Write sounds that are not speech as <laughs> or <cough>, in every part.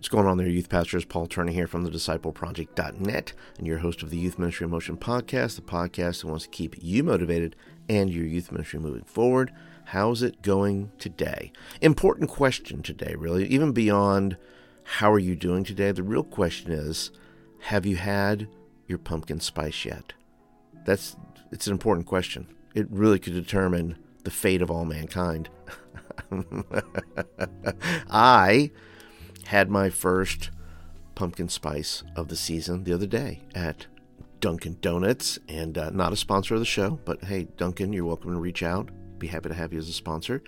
What's going on there, youth pastors? Paul Turner here from the discipleproject.net and your host of the Youth Ministry in Motion podcast, the podcast that wants to keep you motivated and your youth ministry moving forward. How's it going today? Important question today, really, even beyond how are you doing today. The real question is, have you had your pumpkin spice yet? That's it's an important question. It really could determine the fate of all mankind. <laughs> I had my first pumpkin spice of the season the other day at Dunkin' Donuts, and uh, not a sponsor of the show, but hey, Dunkin', you're welcome to reach out. Be happy to have you as a sponsor.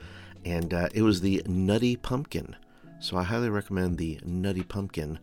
And uh, it was the Nutty Pumpkin. So I highly recommend the Nutty Pumpkin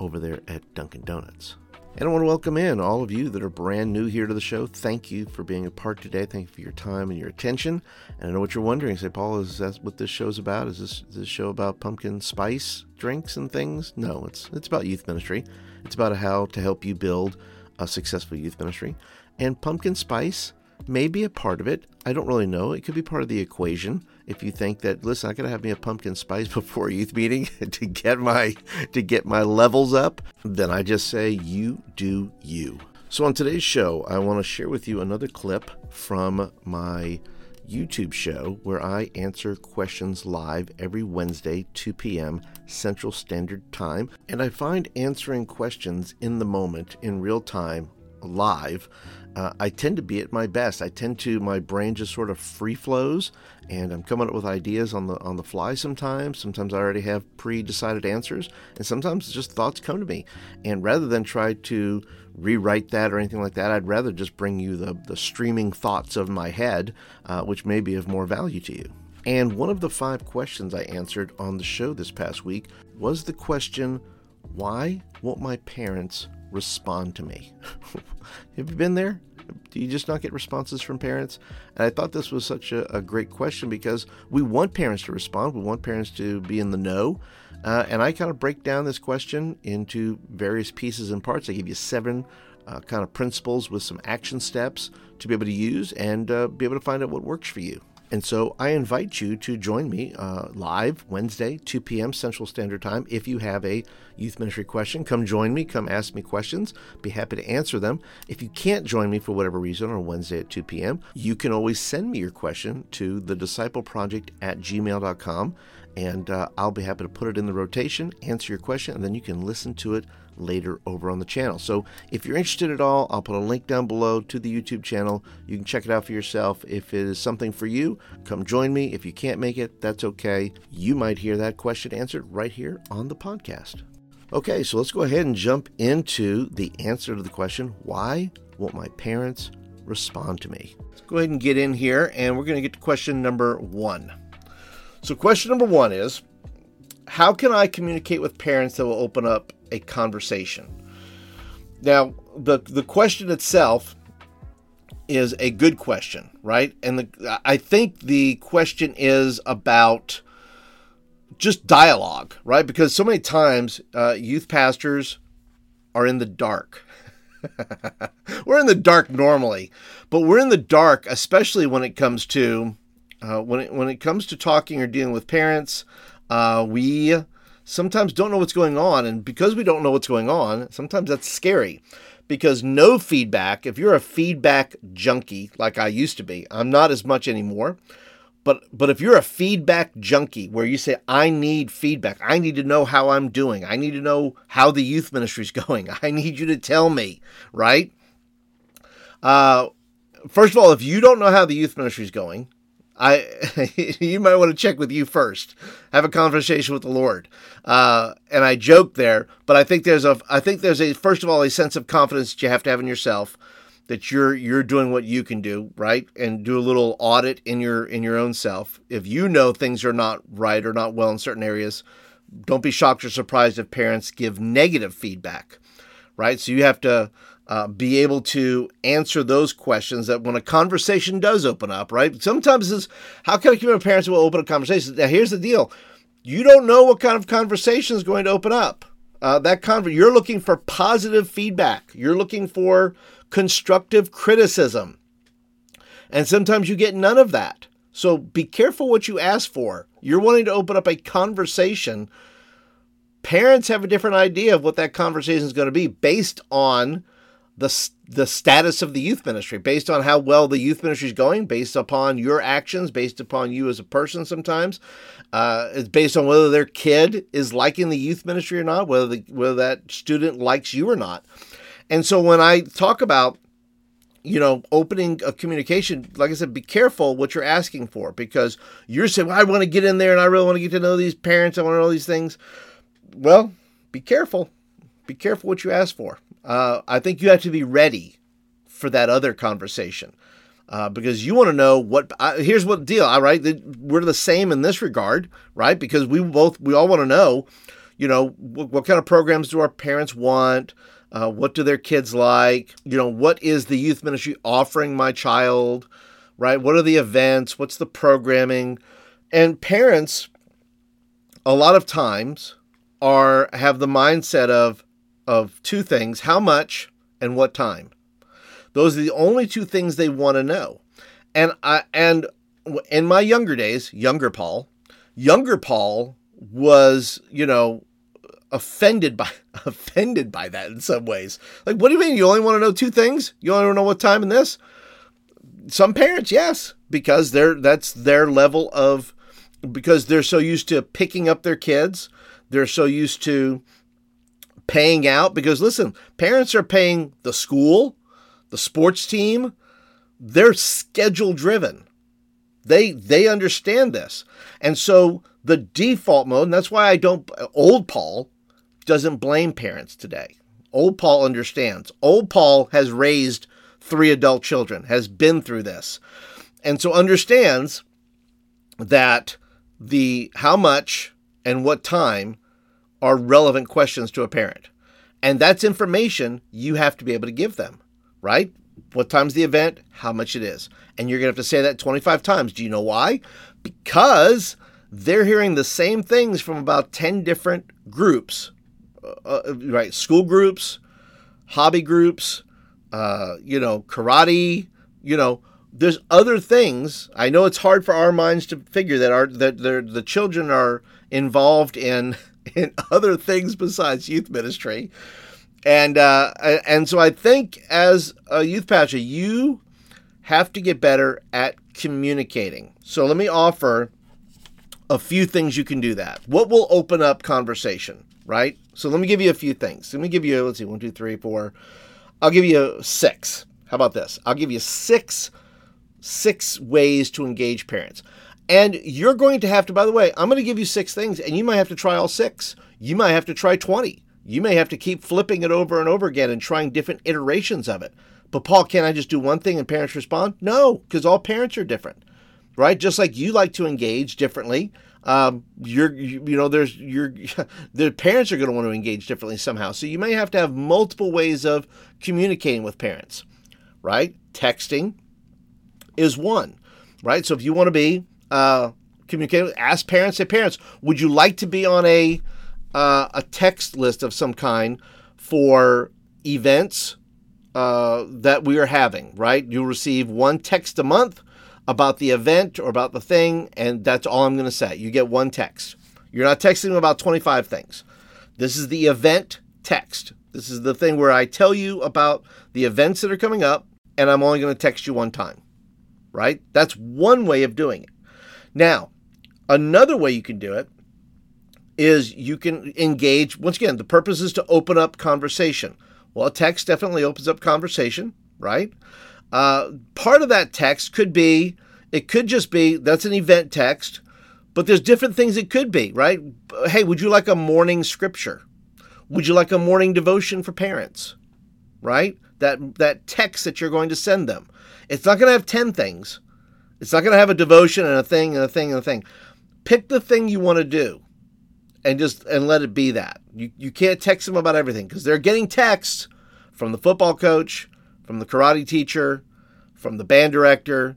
over there at Dunkin' Donuts. And I want to welcome in all of you that are brand new here to the show. Thank you for being a part today. Thank you for your time and your attention. And I know what you're wondering. Say, Paul, is that what this show's about? Is this, is this show about pumpkin spice drinks and things? No, it's it's about youth ministry. It's about how to help you build a successful youth ministry. And pumpkin spice may be a part of it. I don't really know. It could be part of the equation. If you think that, listen, I gotta have me a pumpkin spice <laughs> before youth meeting <laughs> to get my to get my levels up, then I just say you do you. So on today's show, I want to share with you another clip from my YouTube show where I answer questions live every Wednesday, 2 p.m. Central Standard Time. And I find answering questions in the moment, in real time, live, uh, I tend to be at my best. I tend to my brain just sort of free flows, and I'm coming up with ideas on the on the fly. Sometimes, sometimes I already have pre-decided answers, and sometimes just thoughts come to me. And rather than try to rewrite that or anything like that, I'd rather just bring you the the streaming thoughts of my head, uh, which may be of more value to you. And one of the five questions I answered on the show this past week was the question, "Why won't my parents respond to me. <laughs> Have you been there? Do you just not get responses from parents? And I thought this was such a, a great question because we want parents to respond. We want parents to be in the know. Uh, and I kind of break down this question into various pieces and parts. I give you seven uh, kind of principles with some action steps to be able to use and uh, be able to find out what works for you. And so I invite you to join me uh, live Wednesday, 2 p.m. Central Standard Time. If you have a youth ministry question, come join me, come ask me questions. Be happy to answer them. If you can't join me for whatever reason on Wednesday at 2 p.m., you can always send me your question to the disciple project at gmail.com and uh, I'll be happy to put it in the rotation, answer your question, and then you can listen to it later over on the channel. So if you're interested at all, I'll put a link down below to the YouTube channel. You can check it out for yourself. If it is something for you, come join me. If you can't make it, that's okay. You might hear that question answered right here on the podcast. Okay, so let's go ahead and jump into the answer to the question why won't my parents respond to me? Let's go ahead and get in here, and we're going to get to question number one. So, question number one is How can I communicate with parents that will open up a conversation? Now, the, the question itself is a good question, right? And the, I think the question is about just dialogue, right? Because so many times uh, youth pastors are in the dark. <laughs> we're in the dark normally, but we're in the dark, especially when it comes to uh, when it when it comes to talking or dealing with parents. Uh, we sometimes don't know what's going on, and because we don't know what's going on, sometimes that's scary. Because no feedback, if you're a feedback junkie like I used to be, I'm not as much anymore. But but if you're a feedback junkie where you say I need feedback, I need to know how I'm doing. I need to know how the youth ministry is <laughs> going. I need you to tell me, right? Uh first of all, if you don't know how the youth ministry is going, I <laughs> you might want to check with you first. Have a conversation with the Lord. Uh, and I joke there, but I think there's a I think there's a first of all a sense of confidence that you have to have in yourself that you're you're doing what you can do right and do a little audit in your in your own self if you know things are not right or not well in certain areas don't be shocked or surprised if parents give negative feedback right so you have to uh, be able to answer those questions that when a conversation does open up right sometimes is how can i keep parents will open a conversation now here's the deal you don't know what kind of conversation is going to open up uh, that conver- you're looking for positive feedback you're looking for constructive criticism. And sometimes you get none of that. So be careful what you ask for. You're wanting to open up a conversation parents have a different idea of what that conversation is going to be based on the the status of the youth ministry, based on how well the youth ministry is going, based upon your actions, based upon you as a person. Sometimes uh, it's based on whether their kid is liking the youth ministry or not, whether the, whether that student likes you or not. And so when I talk about you know, opening a communication, like I said, be careful what you're asking for because you're saying, well, I want to get in there and I really want to get to know these parents. I want to know these things. Well, be careful. Be careful what you ask for. Uh, I think you have to be ready for that other conversation uh, because you want to know what. Here's what deal. All right, we're the same in this regard, right? Because we both we all want to know, you know, what, what kind of programs do our parents want? Uh, what do their kids like? You know, what is the youth ministry offering my child? Right? What are the events? What's the programming? And parents, a lot of times, are have the mindset of of two things: how much and what time. Those are the only two things they want to know. And I and in my younger days, younger Paul, younger Paul was, you know, offended by <laughs> offended by that in some ways. Like, what do you mean? You only want to know two things? You only want to know what time in this? Some parents, yes, because they're that's their level of because they're so used to picking up their kids. They're so used to paying out because listen, parents are paying the school, the sports team. They're schedule driven. They they understand this. And so the default mode, and that's why I don't old Paul doesn't blame parents today. Old Paul understands. Old Paul has raised three adult children, has been through this, and so understands that the how much and what time are relevant questions to a parent. And that's information you have to be able to give them, right? What time's the event? How much it is. And you're going to have to say that 25 times. Do you know why? Because they're hearing the same things from about 10 different groups uh, uh, right school groups, hobby groups, uh, you know karate. You know, there's other things. I know it's hard for our minds to figure that our that the children are involved in <laughs> in other things besides youth ministry. And uh, and so I think as a youth pastor, you have to get better at communicating. So let me offer a few things you can do that. What will open up conversation? right? So let me give you a few things. Let me give you, let's see, one, two, three, four. I'll give you six. How about this? I'll give you six, six ways to engage parents. And you're going to have to, by the way, I'm going to give you six things, and you might have to try all six. You might have to try 20. You may have to keep flipping it over and over again and trying different iterations of it. But, Paul, can I just do one thing and parents respond? No, because all parents are different, right? Just like you like to engage differently, um, you're you, you, know there's your <laughs> the parents are going to want to engage differently somehow so you may have to have multiple ways of communicating with parents right texting is one right so if you want to be uh, communicating ask parents say parents would you like to be on a uh, a text list of some kind for events uh, that we are having right you'll receive one text a month about the event or about the thing, and that's all I'm going to say. You get one text. You're not texting about 25 things. This is the event text. This is the thing where I tell you about the events that are coming up, and I'm only going to text you one time. Right? That's one way of doing it. Now, another way you can do it is you can engage. Once again, the purpose is to open up conversation. Well, a text definitely opens up conversation, right? Uh, part of that text could be, it could just be, that's an event text, but there's different things it could be, right? Hey, would you like a morning scripture? Would you like a morning devotion for parents? Right? That that text that you're going to send them. It's not going to have 10 things. It's not going to have a devotion and a thing and a thing and a thing. Pick the thing you want to do and just and let it be that. You you can't text them about everything because they're getting texts from the football coach, from the karate teacher, from the band director.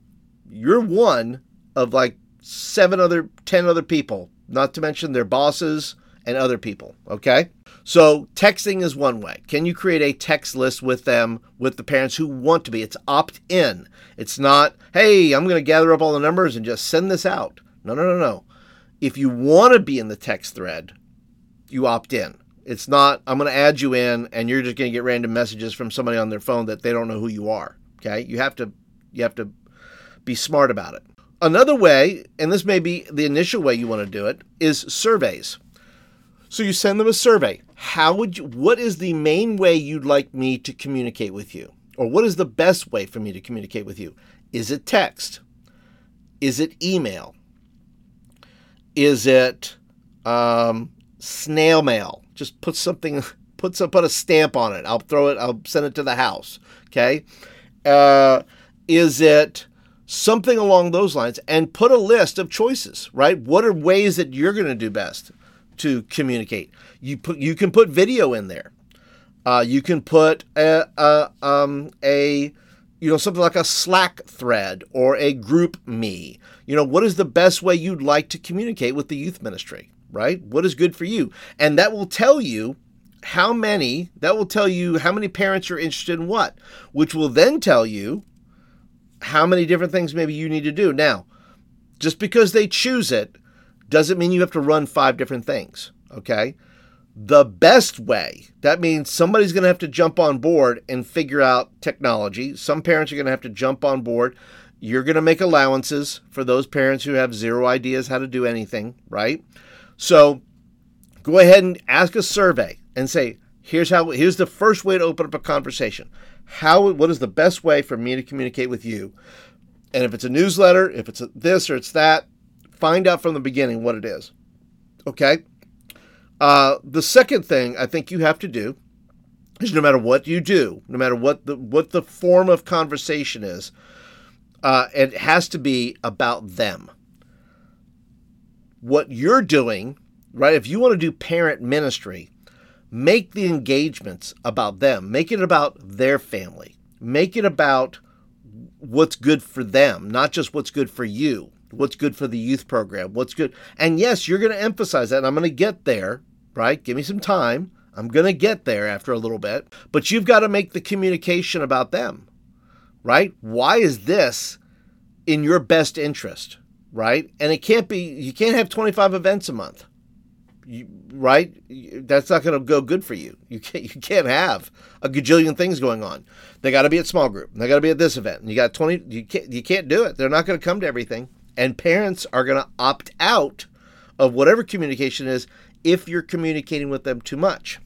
You're one of like seven other, ten other people, not to mention their bosses and other people. Okay. So texting is one way. Can you create a text list with them, with the parents who want to be? It's opt in. It's not, hey, I'm going to gather up all the numbers and just send this out. No, no, no, no. If you want to be in the text thread, you opt in. It's not, I'm going to add you in and you're just going to get random messages from somebody on their phone that they don't know who you are. Okay. You have to, you have to be smart about it. Another way, and this may be the initial way you want to do it, is surveys. So you send them a survey. How would you, what is the main way you'd like me to communicate with you? Or what is the best way for me to communicate with you? Is it text? Is it email? Is it um, snail mail? Just put something, <laughs> put some, put a stamp on it. I'll throw it. I'll send it to the house. Okay. Uh, is it something along those lines? And put a list of choices. Right. What are ways that you're going to do best to communicate? You put. You can put video in there. Uh, you can put a, a, um, a you know something like a Slack thread or a GroupMe. You know what is the best way you'd like to communicate with the youth ministry? right? What is good for you? And that will tell you how many, that will tell you how many parents are interested in what, which will then tell you how many different things maybe you need to do. Now, just because they choose it doesn't mean you have to run five different things, okay? The best way, that means somebody's going to have to jump on board and figure out technology. Some parents are going to have to jump on board. You're going to make allowances for those parents who have zero ideas how to do anything, right? So go ahead and ask a survey and say, here's how here's the first way to open up a conversation. How what is the best way for me to communicate with you? And if it's a newsletter, if it's a this or it's that, find out from the beginning what it is. Okay? Uh, the second thing I think you have to do is no matter what you do, no matter what the what the form of conversation is, uh, it has to be about them what you're doing, right? If you want to do parent ministry, make the engagements about them, make it about their family, make it about what's good for them, not just what's good for you, what's good for the youth program, what's good. And yes, you're going to emphasize that. And I'm going to get there, right? Give me some time. I'm going to get there after a little bit, but you've got to make the communication about them, right? Why is this in your best interest? right? And it can't be, you can't have 25 events a month, you, right? That's not going to go good for you. You can't, you can't have a gajillion things going on. They got to be at small group. They got to be at this event. And you got 20, you can't, you can't do it. They're not going to come to everything. And parents are going to opt out of whatever communication is if you're communicating with them too much.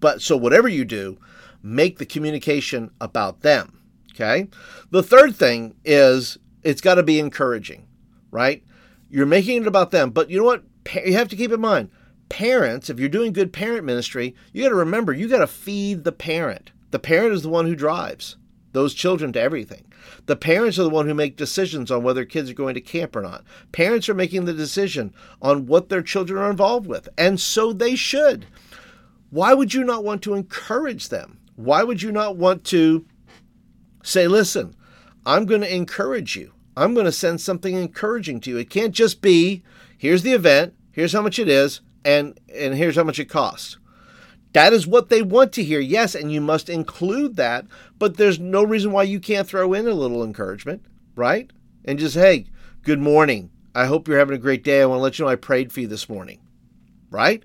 But so whatever you do, make the communication about them. Okay. The third thing is it's got to be encouraging, right? You're making it about them, but you know what? You have to keep in mind, parents, if you're doing good parent ministry, you got to remember you got to feed the parent. The parent is the one who drives those children to everything. The parents are the one who make decisions on whether kids are going to camp or not. Parents are making the decision on what their children are involved with, and so they should. Why would you not want to encourage them? Why would you not want to say, listen, I'm going to encourage you. I'm going to send something encouraging to you. It can't just be here's the event, here's how much it is, and and here's how much it costs. That is what they want to hear. Yes, and you must include that, but there's no reason why you can't throw in a little encouragement, right? And just hey, good morning. I hope you're having a great day. I want to let you know I prayed for you this morning. Right?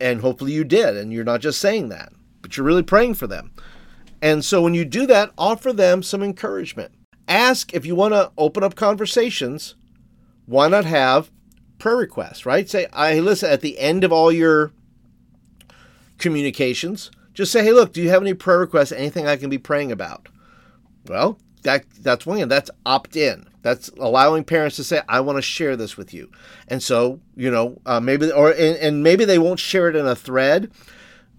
And hopefully you did, and you're not just saying that, but you're really praying for them. And so when you do that, offer them some encouragement. Ask if you want to open up conversations, why not have prayer requests, right? Say, I listen at the end of all your communications, just say, hey, look, do you have any prayer requests, anything I can be praying about? Well, that that's one. That's opt in. That's allowing parents to say, I want to share this with you. And so, you know, uh, maybe, or, and, and maybe they won't share it in a thread,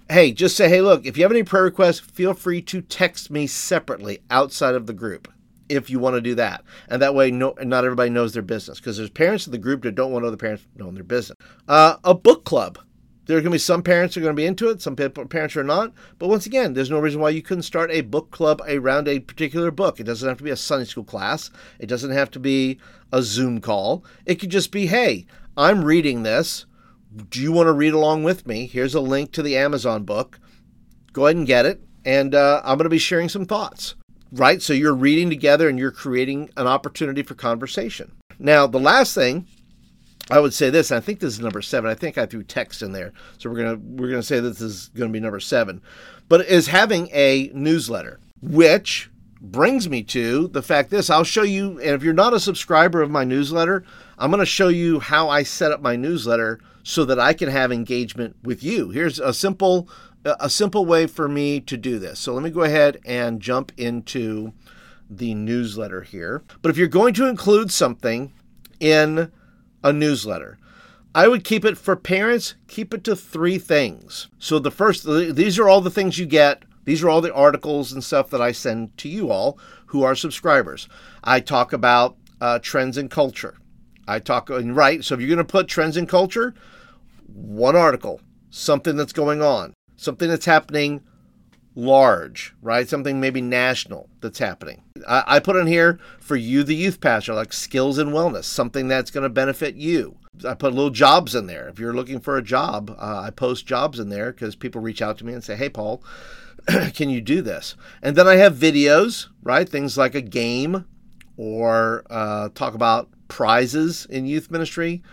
hey, just say, hey, look, if you have any prayer requests, feel free to text me separately outside of the group if you want to do that. And that way, no, not everybody knows their business because there's parents in the group that don't want other parents knowing their business. Uh, a book club. There are going to be some parents who are going to be into it, some parents are not. But once again, there's no reason why you couldn't start a book club around a particular book. It doesn't have to be a Sunday school class, it doesn't have to be a Zoom call. It could just be, hey, I'm reading this do you want to read along with me? Here's a link to the Amazon book. Go ahead and get it. And uh, I'm going to be sharing some thoughts, right? So you're reading together and you're creating an opportunity for conversation. Now, the last thing I would say this. I think this is number seven. I think I threw text in there, so we're gonna we're gonna say this is gonna be number seven. But is having a newsletter, which brings me to the fact this I'll show you. And if you're not a subscriber of my newsletter, I'm to show you how I set up my newsletter so that I can have engagement with you. Here's a simple a simple way for me to do this. So let me go ahead and jump into the newsletter here. But if you're going to include something in a newsletter, I would keep it for parents, keep it to three things. So the first, these are all the things you get. These are all the articles and stuff that I send to you all who are subscribers. I talk about uh, trends in culture. I talk, and right? So if you're going to put trends in culture, one article, something that's going on, something that's happening large, right? Something maybe national that's happening. I, I put in here for you, the youth pastor, like skills and wellness, something that's going to benefit you. I put little jobs in there. If you're looking for a job, uh, I post jobs in there because people reach out to me and say, hey, Paul, <clears throat> can you do this? And then I have videos, right? Things like a game or uh, talk about prizes in youth ministry.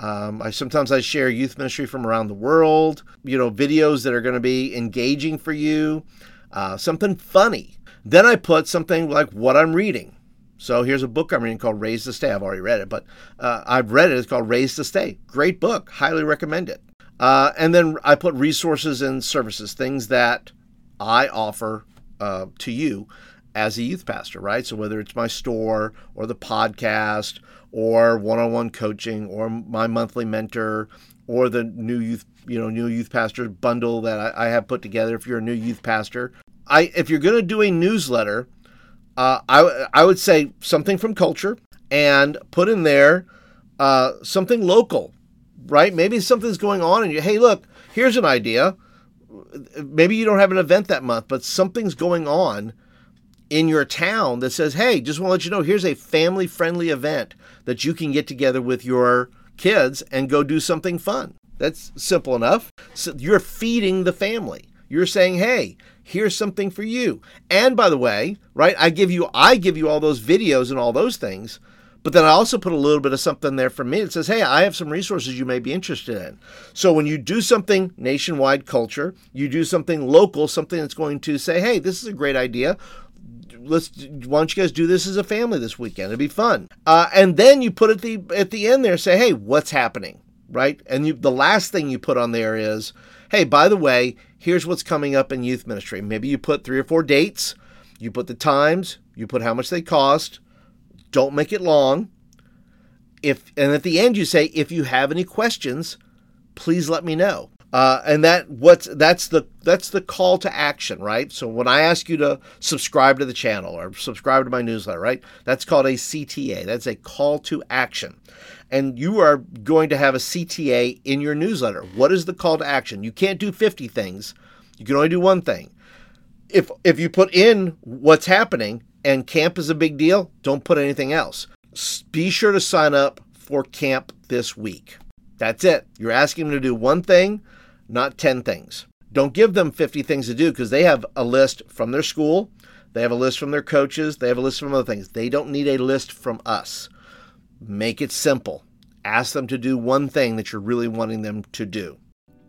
Um, I sometimes I share youth ministry from around the world. You know, videos that are going to be engaging for you, uh, something funny. Then I put something like what I'm reading. So here's a book I'm reading called Raise to Stay. I've already read it, but uh, I've read it. It's called Raise to Stay. Great book. Highly recommend it. Uh, and then I put resources and services, things that I offer uh, to you as a youth pastor, right? So whether it's my store or the podcast or one-on-one coaching or my monthly mentor or the new youth you know new youth pastor bundle that I, I have put together if you're a new youth pastor i if you're going to do a newsletter uh, I, I would say something from culture and put in there uh, something local right maybe something's going on and you hey look here's an idea maybe you don't have an event that month but something's going on in your town that says, hey, just want to let you know, here's a family friendly event that you can get together with your kids and go do something fun. That's simple enough. So you're feeding the family. You're saying, hey, here's something for you. And by the way, right, I give you I give you all those videos and all those things, but then I also put a little bit of something there for me It says, hey, I have some resources you may be interested in. So when you do something nationwide culture, you do something local, something that's going to say, hey, this is a great idea let's why don't you guys do this as a family this weekend? It'd be fun. Uh, and then you put at the at the end there, say, hey, what's happening, right? And you, the last thing you put on there is, hey, by the way, here's what's coming up in youth ministry. Maybe you put three or four dates, you put the times, you put how much they cost. Don't make it long. If and at the end you say, if you have any questions, please let me know. Uh, and that what's that's the that's the call to action, right? So when I ask you to subscribe to the channel or subscribe to my newsletter, right? That's called a CTA. That's a call to action. And you are going to have a CTA in your newsletter. What is the call to action? You can't do 50 things. You can only do one thing. If if you put in what's happening and camp is a big deal, don't put anything else. Be sure to sign up for camp this week. That's it. You're asking them to do one thing not 10 things. Don't give them 50 things to do because they have a list from their school, they have a list from their coaches, they have a list from other things. They don't need a list from us. Make it simple. Ask them to do one thing that you're really wanting them to do.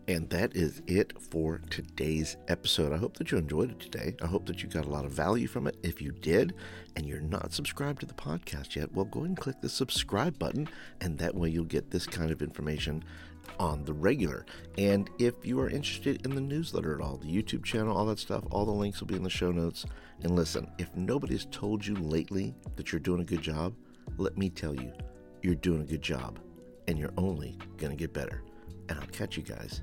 And that is it for today's episode. I hope that you enjoyed it today. I hope that you got a lot of value from it. If you did, and you're not subscribed to the podcast yet, well, go ahead and click the subscribe button, and that way you'll get this kind of information on the regular. And if you are interested in the newsletter at all, the YouTube channel, all that stuff, all the links will be in the show notes. And listen, if nobody's told you lately that you're doing a good job, let me tell you, you're doing a good job, and you're only going to get better. And I'll catch you guys